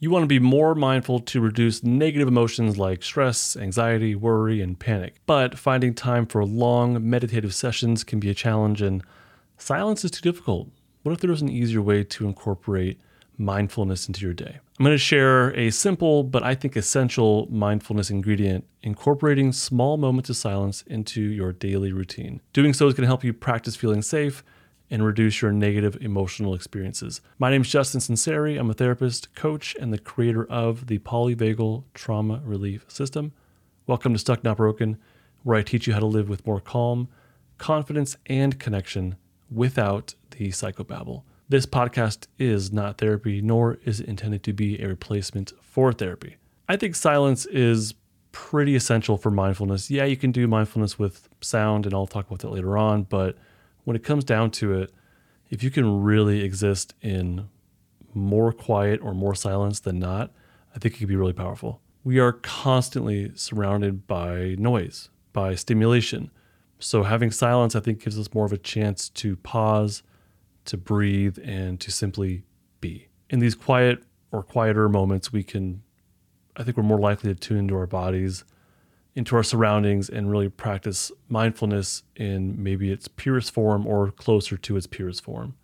You want to be more mindful to reduce negative emotions like stress, anxiety, worry, and panic. But finding time for long meditative sessions can be a challenge, and silence is too difficult. What if there was an easier way to incorporate mindfulness into your day? I'm going to share a simple but I think essential mindfulness ingredient, incorporating small moments of silence into your daily routine. Doing so is going to help you practice feeling safe and reduce your negative emotional experiences. My name is Justin Sunseri. I'm a therapist, coach, and the creator of the Polyvagal Trauma Relief System. Welcome to Stuck Not Broken, where I teach you how to live with more calm, confidence, and connection without the psychobabble. This podcast is not therapy, nor is it intended to be a replacement for therapy. I think silence is pretty essential for mindfulness. Yeah, you can do mindfulness with sound, and I'll talk about that later on, but when it comes down to it, if you can really exist in more quiet or more silence than not, I think it can be really powerful. We are constantly surrounded by noise, by stimulation. So having silence, I think, gives us more of a chance to pause, to breathe, and to simply be. In these quiet or quieter moments, we can, I think, we're more likely to tune into our bodies into our surroundings and really practice mindfulness in maybe its purest form or closer to its purest form.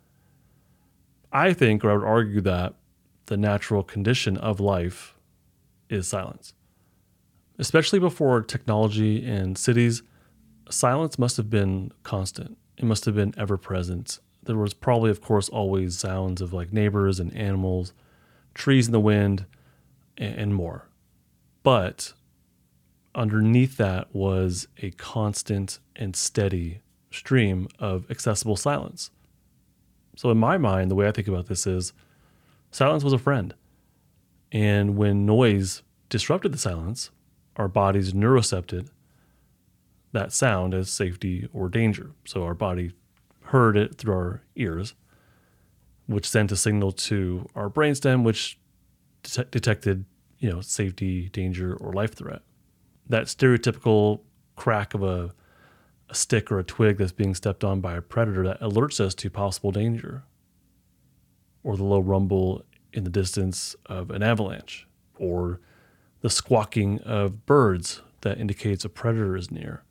I think, or I would argue, that the natural condition of life is silence. Especially before technology and cities, silence must have been constant. It must have been ever present. There was probably, of course, always sounds of like neighbors and animals, trees in the wind, and more. But underneath that was a constant and steady stream of accessible silence. So, in my mind, the way I think about this is silence was a friend. And when noise disrupted the silence, our bodies neurocepted that sound as safety or danger. So, our body heard it through our ears, which sent a signal to our brainstem, which det- detected, you know, safety, danger, or life threat that stereotypical crack of a, a stick or a twig that's being stepped on by a predator that alerts us to possible danger, or the low rumble in the distance of an avalanche, or the squawking of birds that indicates a predator is near.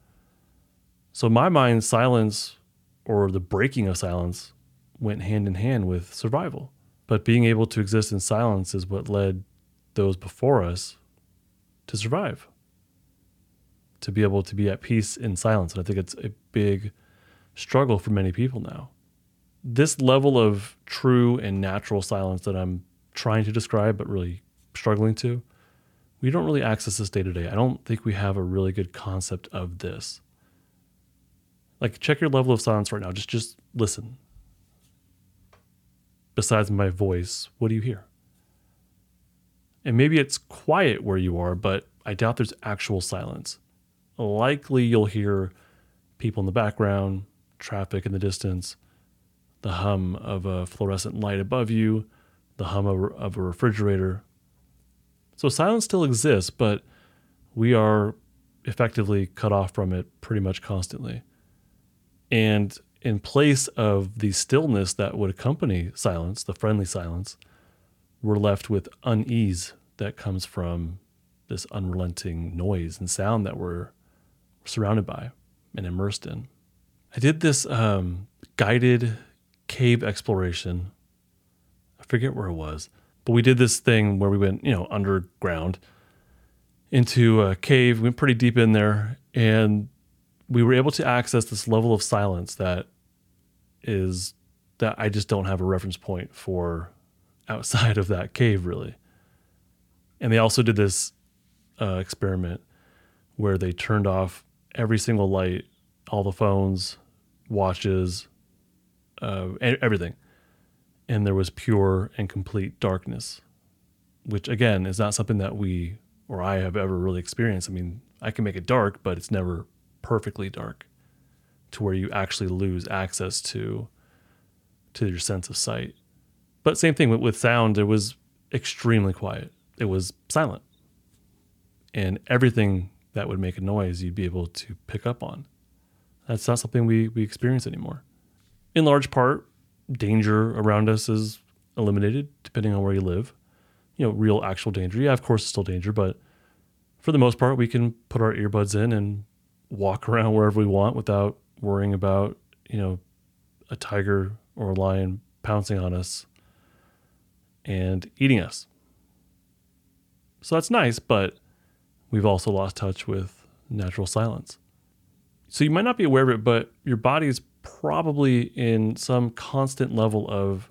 So, in my mind, silence or the breaking of silence went hand in hand with survival. But being able to exist in silence is what led those before us to survive to be able to be at peace in silence. And I think it's a big struggle for many people now. This level of true and natural silence that I'm trying to describe, but really struggling to, we don't really access this day to day. I don't think we have a really good concept of this. Like, check your level of silence right now. Just, just listen. Besides my voice, what do you hear? And maybe it's quiet where you are, but I doubt there's actual silence likely you'll hear people in the background, traffic in the distance, the hum of a fluorescent light above you, the hum of, a refrigerator. So silence still exists, but we are effectively cut off from it pretty much constantly. And in place of the stillness that would accompany silence, the friendly silence, we're left with unease that comes from this unrelenting noise and sound that we're surrounded by and immersed in. I did this um, guided cave exploration. I forget where it was, but we did this thing where we went, you know, underground into a cave, we went pretty deep in there, and we were able to access this level of silence that is that I just don't have a reference point for outside of that cave, really. And they also did this uh, experiment where they turned off every single light, all the phones, watches, uh, everything. And there was pure and complete darkness, which again is not something that we or I have ever really experienced. I mean, I can make it dark, but it's never perfectly dark to where you actually lose access to to your sense of sight. But same thing with, with sound, it was extremely quiet. It was silent. And everything that would make a noise you'd be able to pick up on. That's not something we, we experience anymore. In large part, danger around us is eliminated depending on where you live. you know, real actual danger. Yeah, of course, it's still danger, but for the most part, we can put our earbuds in and walk around wherever we want without worrying about, you know, a tiger or a lion pouncing on us and eating us. So that's nice, but we've also lost touch with natural silence. So you might not be aware of it, but your body is probably in some constant level of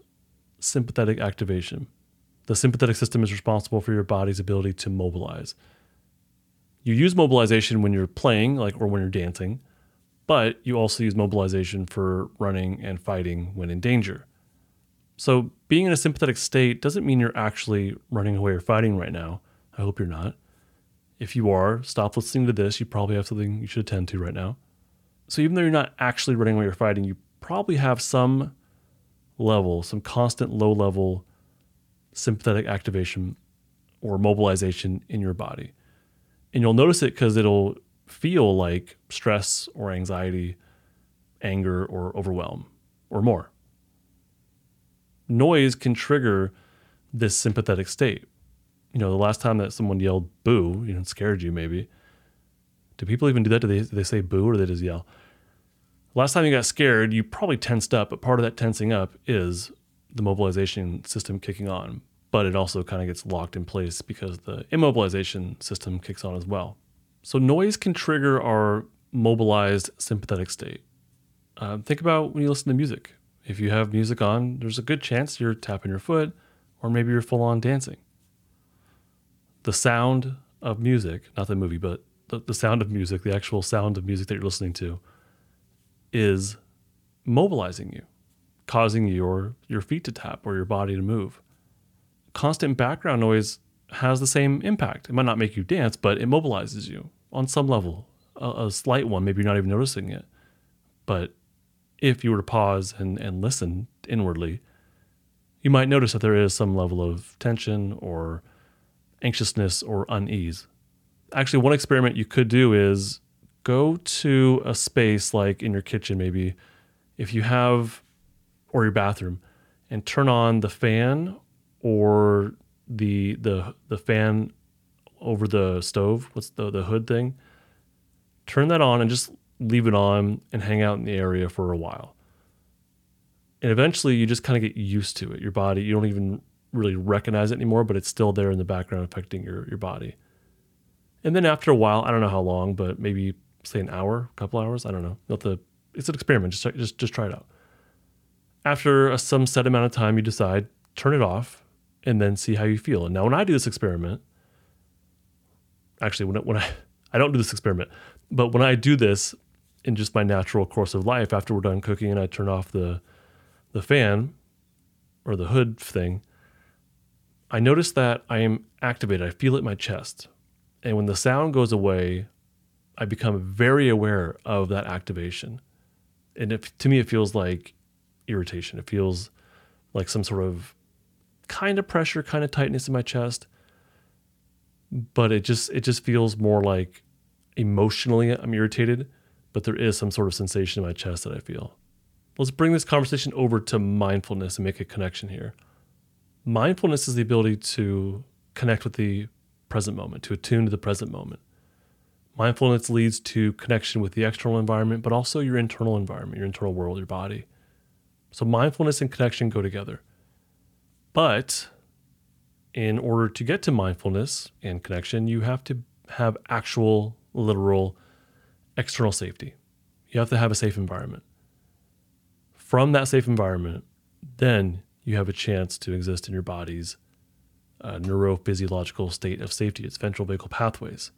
sympathetic activation. The sympathetic system is responsible for your body's ability to mobilize. You use mobilization when you're playing, like or when you're dancing, but you also use mobilization for running and fighting when in danger. So, being in a sympathetic state doesn't mean you're actually running away or fighting right now. I hope you're not. If you are, stop listening to this. You probably have something you should attend to right now. So, even though you're not actually running away or fighting, you probably have some level, some constant low level sympathetic activation or mobilization in your body. And you'll notice it because it'll feel like stress or anxiety, anger or overwhelm or more. Noise can trigger this sympathetic state. You know, the last time that someone yelled boo, you know, scared you maybe. Do people even do that? Do they, do they say boo or do they just yell? Last time you got scared, you probably tensed up, but part of that tensing up is the mobilization system kicking on. But it also kind of gets locked in place because the immobilization system kicks on as well. So, noise can trigger our mobilized sympathetic state. Uh, think about when you listen to music. If you have music on, there's a good chance you're tapping your foot or maybe you're full on dancing. The sound of music, not the movie, but the, the sound of music, the actual sound of music that you're listening to, is mobilizing you, causing your, your feet to tap or your body to move. Constant background noise has the same impact. It might not make you dance, but it mobilizes you on some level, a, a slight one. Maybe you're not even noticing it. But if you were to pause and, and listen inwardly, you might notice that there is some level of tension or anxiousness or unease. Actually, one experiment you could do is go to a space like in your kitchen, maybe if you have, or your bathroom, and turn on the fan or the the the fan over the stove. What's the the hood thing? Turn that on and just leave it on and hang out in the area for a while. And eventually, you just kind of get used to it. Your body, you don't even really recognize it anymore, but it's still there in the background affecting your your body. And then after a while, I don't know how long, but maybe say an hour, a couple hours, I don't know. Not the it's an experiment. Just just just try it out. After a, some set amount of time, you decide turn it off and then see how you feel. And now, when I do this experiment, actually, when when I I don't do this experiment, but when I do this in just my natural course of life, after we're done cooking and I turn off the the fan or the hood thing, I notice that I am activated. I feel it in my chest. And when the sound goes away, I become very aware of that activation. And to me, it feels like irritation. It feels like some sort of kind of pressure, kind of tightness in my chest, but it just it just feels more like emotionally I'm irritated, but there is some sort of sensation in my chest that I feel. Let's bring this conversation over to mindfulness and make a connection here. Mindfulness is the ability to connect with the present moment, to attune to the present moment. Mindfulness leads to connection with the external environment, but also your internal environment, your internal world, your body. So mindfulness and connection go together. But in order to get to mindfulness and connection, you have to have actual, literal external safety. You have to have a safe environment. From that safe environment, then you have a chance to exist in your body's uh, neurophysiological state of safety. It's ventral vagal pathways.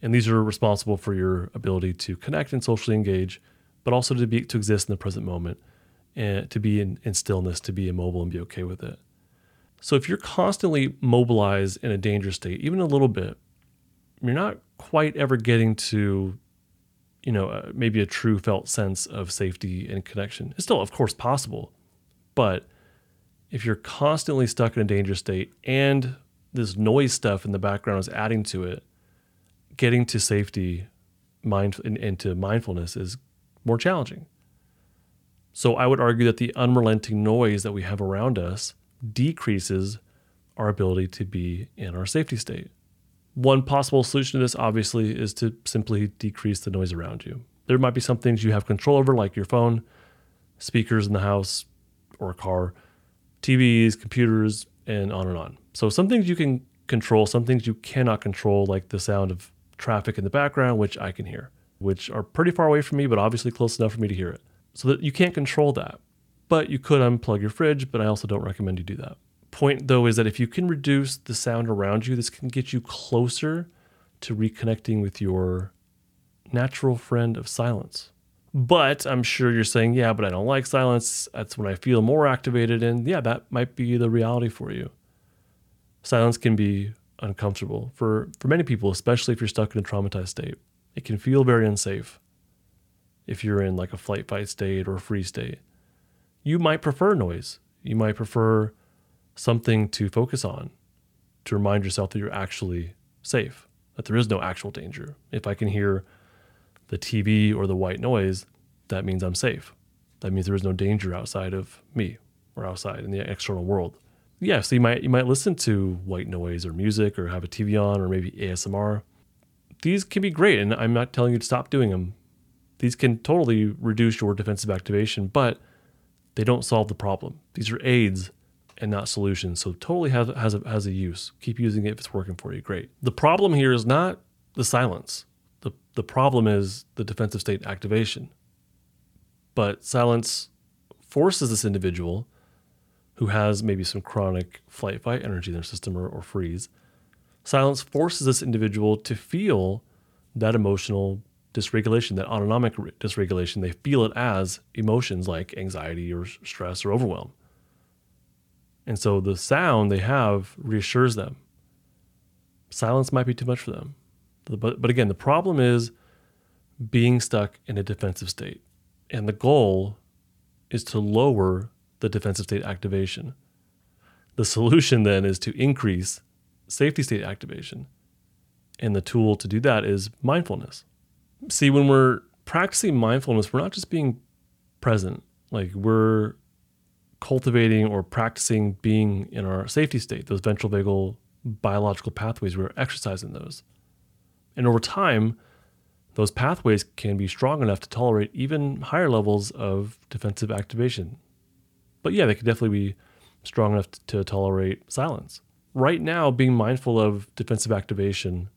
And these are responsible for your ability to connect and socially engage, but also to be to exist in the present moment and to be in, in stillness, to be immobile and be okay with it. So if you're constantly mobilized in a dangerous state, even a little bit, you're not quite ever getting to, you know, uh, maybe a true felt sense of safety and connection. It's still, of course, possible, but if you're constantly stuck in a dangerous state and this noise stuff in the background is adding to it, getting to safety, mind and, and to mindfulness is more challenging. So I would argue that the unrelenting noise that we have around us decreases our ability to be in our safety state. One possible solution to this, obviously, is to simply decrease the noise around you. There might be some things you have control over, like your phone, speakers in the house or a car, TVs, computers, and on and on. So, some things you can control, some things you cannot control, like the sound of traffic in the background, which I can hear, which are pretty far away from me, but obviously close enough for me to hear it. So that you can't control that. But you could unplug your fridge, but I also don't recommend you do that point though is that if you can reduce the sound around you, this can get you closer to reconnecting with your natural friend of silence. But I'm sure you're saying, yeah, but I don't like silence. That's when I feel more activated. And yeah, that might be the reality for you. Silence can be uncomfortable for, for many people, especially if you're stuck in a traumatized state. It can feel very unsafe if you're in like a flight fight state or free state. You might prefer noise. You might prefer something to focus on to remind yourself that you're actually safe, that there is no actual danger. If I can hear the TV or the white noise, that means I'm safe. That means there is no danger outside of me or outside in the external world. Yeah, so you might you might listen to white noise or music or have a TV on or maybe ASMR. These can be great, and I'm not telling you to stop doing them. These can totally reduce your defensive activation, but they don't solve the problem. These are aids and not solutions. So totally has has a, has a use. Keep using it if it's working for you. Great. The problem here is not the silence. The The problem is the defensive state activation. But silence forces this individual who has maybe some chronic flight fight energy in their system or, or freeze. Silence forces this individual to feel that emotional dysregulation, that autonomic dysregulation. They feel it as emotions like anxiety or stress or overwhelm. And so the sound they have reassures them. Silence might be too much for them. But, but again, the problem is being stuck in a defensive state. And the goal is to lower the defensive state activation. The solution then is to increase safety state activation. And the tool to do that is mindfulness. See, when we're practicing mindfulness, we're not just being present, like we're cultivating or practicing being in our safety state, those ventral vagal biological pathways, we're exercising those. And over time, those pathways can be strong enough to tolerate even higher levels of defensive activation. But yeah, they could definitely be strong enough to tolerate silence. Right now, being mindful of defensive activation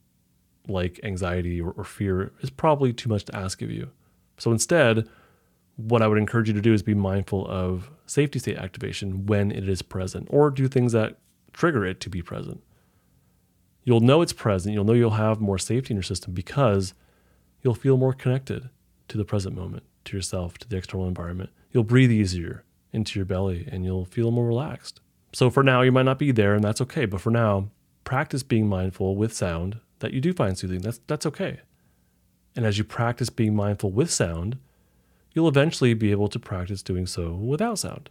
like anxiety or, or fear is probably too much to ask of you. So instead, what I would encourage you to do is be mindful of safety state activation when it is present, or do things that trigger it to be present. You'll know it's present. You'll know you'll have more safety in your system because you'll feel more connected to the present moment, to yourself, to the external environment. You'll breathe easier into your belly and you'll feel more relaxed. So for now, you might not be there, and that's okay. But for now, practice being mindful with sound that you do find soothing. That's, that's okay. And as you practice being mindful with sound, you'll eventually be able to practice doing so without sound.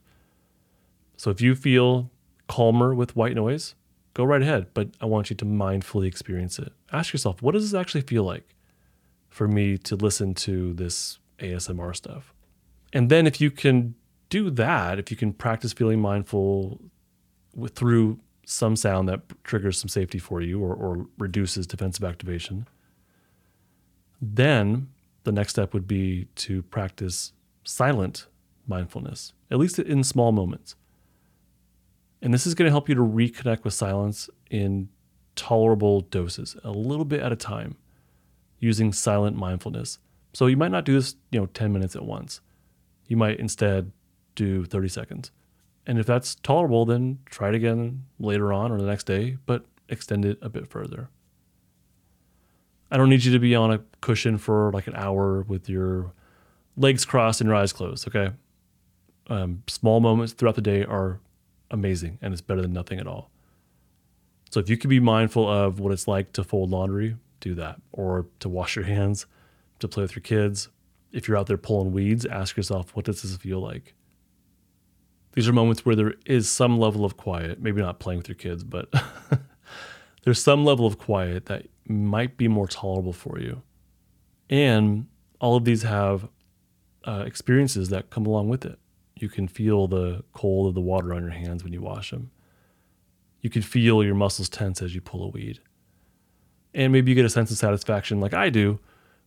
So if you feel calmer with white noise, go right ahead, but I want you to mindfully experience it. Ask yourself, what does this actually feel like for me to listen to this ASMR stuff? And then if you can do that, if you can practice feeling mindful with, through some sound that triggers some safety for you or, or reduces defensive activation, then the next step would be to practice silent mindfulness, at least in small moments. And this is going to help you to reconnect with silence in tolerable doses, a little bit at a time, using silent mindfulness. So you might not do this, you know, 10 minutes at once. You might instead do 30 seconds. And if that's tolerable, then try it again later on or the next day, but extend it a bit further. I don't need you to be on a cushion for like an hour with your legs crossed and your eyes closed. Okay. Um, small moments throughout the day are amazing and it's better than nothing at all. So if you can be mindful of what it's like to fold laundry, do that. Or to wash your hands, to play with your kids. If you're out there pulling weeds, ask yourself, what does this feel like? These are moments where there is some level of quiet, maybe not playing with your kids, but there's some level of quiet that might be more tolerable for you. And all of these have uh, experiences that come along with it. You can feel the cold of the water on your hands when you wash them. You can feel your muscles tense as you pull a weed. And maybe you get a sense of satisfaction, like I do,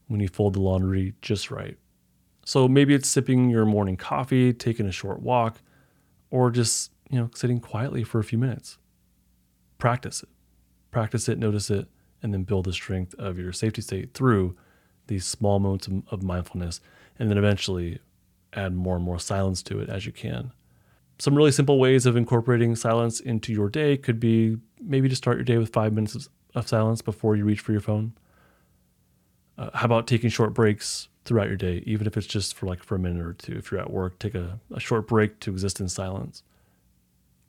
when you fold the laundry just right. So maybe it's sipping your morning coffee, taking a short walk, or just, you know, sitting quietly for a few minutes. Practice it. Practice it, notice it, and then build the strength of your safety state through these small moments of, mindfulness, and then eventually add more and more silence to it as you can. Some really simple ways of incorporating silence into your day could be maybe to start your day with five minutes of, silence before you reach for your phone. Uh, how about taking short breaks throughout your day, even if it's just for like for a minute or two? If you're at work, take a, a short break to exist in silence.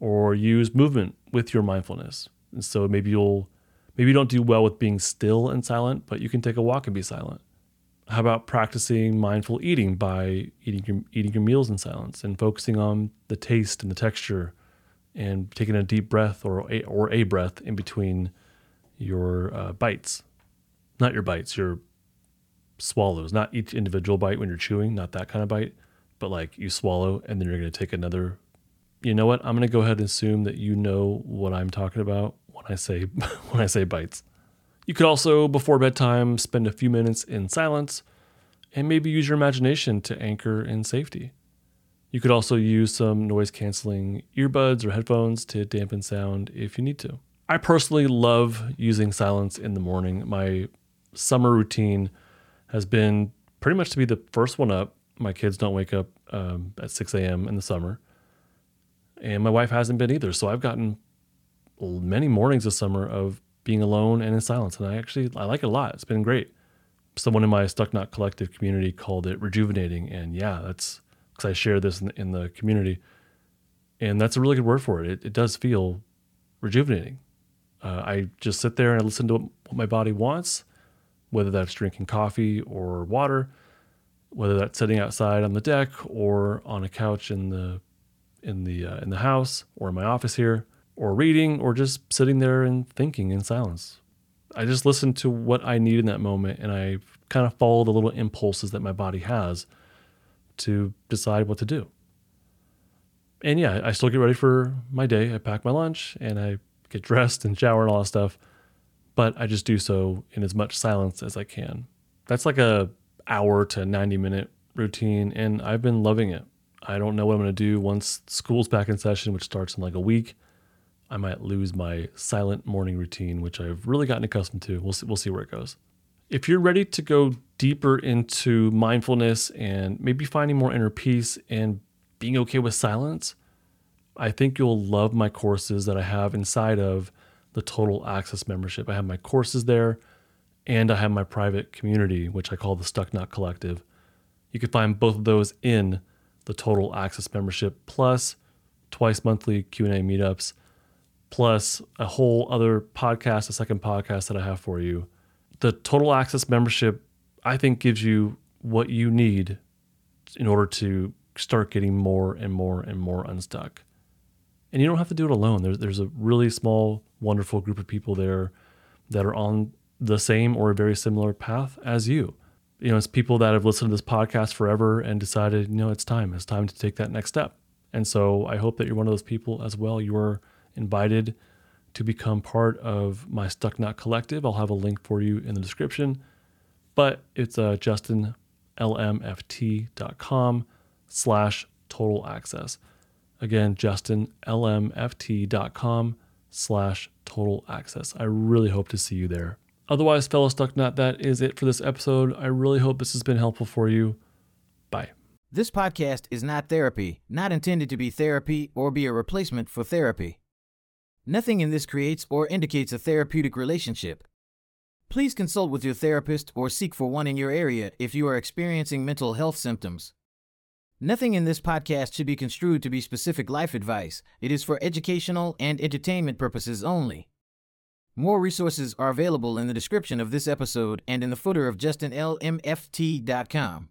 Or use movement with your mindfulness. And so maybe you'll maybe you don't do well with being still and silent, but you can take a walk and be silent. How about practicing mindful eating by eating your, eating your meals in silence and focusing on the taste and the texture and taking a deep breath or a, or a breath in between your uh, bites? Not your bites, your swallows, not each individual bite when you're chewing, not that kind of bite, but like you swallow and then you're going to take another. You know what? I'm going to go ahead and assume that you know what I'm talking about when I say when I say bites. You could also, before bedtime, spend a few minutes in silence and maybe use your imagination to anchor in safety. You could also use some noise canceling earbuds or headphones to dampen sound if you need to. I personally love using silence in the morning. My summer routine has been pretty much to be the first one up. My kids don't wake up um, at 6 a.m. in the summer, and my wife hasn't been either. So I've gotten many mornings this summer of being alone and in silence. And I actually I like it a lot. It's been great. Someone in my Stuck Not Collective community called it rejuvenating, and yeah, that's because I share this in, in, the community, and that's a really good word for it. It, it does feel rejuvenating. Uh, I just sit there and I listen to what my body wants, whether that's drinking coffee or water, whether that's sitting outside on the deck or on a couch in the in the uh, in the house or in my office here or reading or just sitting there and thinking in silence. I just listen to what I need in that moment and I kind of follow the little impulses that my body has to decide what to do. And yeah, I still get ready for my day. I pack my lunch and I get dressed and shower and all that stuff, but I just do so in as much silence as I can. That's like a hour to 90 minute routine and I've been loving it. I don't know what I'm going to do once school's back in session, which starts in like a week. I might lose my silent morning routine, which I've really gotten accustomed to. We'll see, we'll see where it goes. If you're ready to go deeper into mindfulness and maybe finding more inner peace and being okay with silence, I think you'll love my courses that I have inside of the Total Access membership. I have my courses there and I have my private community, which I call the Stuck Not Collective. You can find both of those in the Total Access membership, plus twice monthly Q&A meetups plus a whole other podcast, a second podcast that I have for you. The Total Access membership, I think, gives you what you need in order to start getting more and more and more unstuck. And you don't have to do it alone. There's, there's a really small, wonderful group of people there that are on the same or a very similar path as you. You know, it's people that have listened to this podcast forever and decided, you know, it's time. It's time to take that next step. And so I hope that you're one of those people as well. You're invited to become part of my Stuck Not Collective. I'll have a link for you in the description. But it's uh, justinlmft.com slash total access. Again, justinlmft.com slash total access. I really hope to see you there. Otherwise, fellow Stuck Not, that is it for this episode. I really hope this has been helpful for you. Bye. This podcast is not therapy, not intended to be therapy or be a replacement for therapy. Nothing in this creates or indicates a therapeutic relationship. Please consult with your therapist or seek for one in your area if you are experiencing mental health symptoms. Nothing in this podcast should be construed to be specific life advice. It is for educational and entertainment purposes only. More resources are available in the description of this episode and in the footer of justinlmft.com.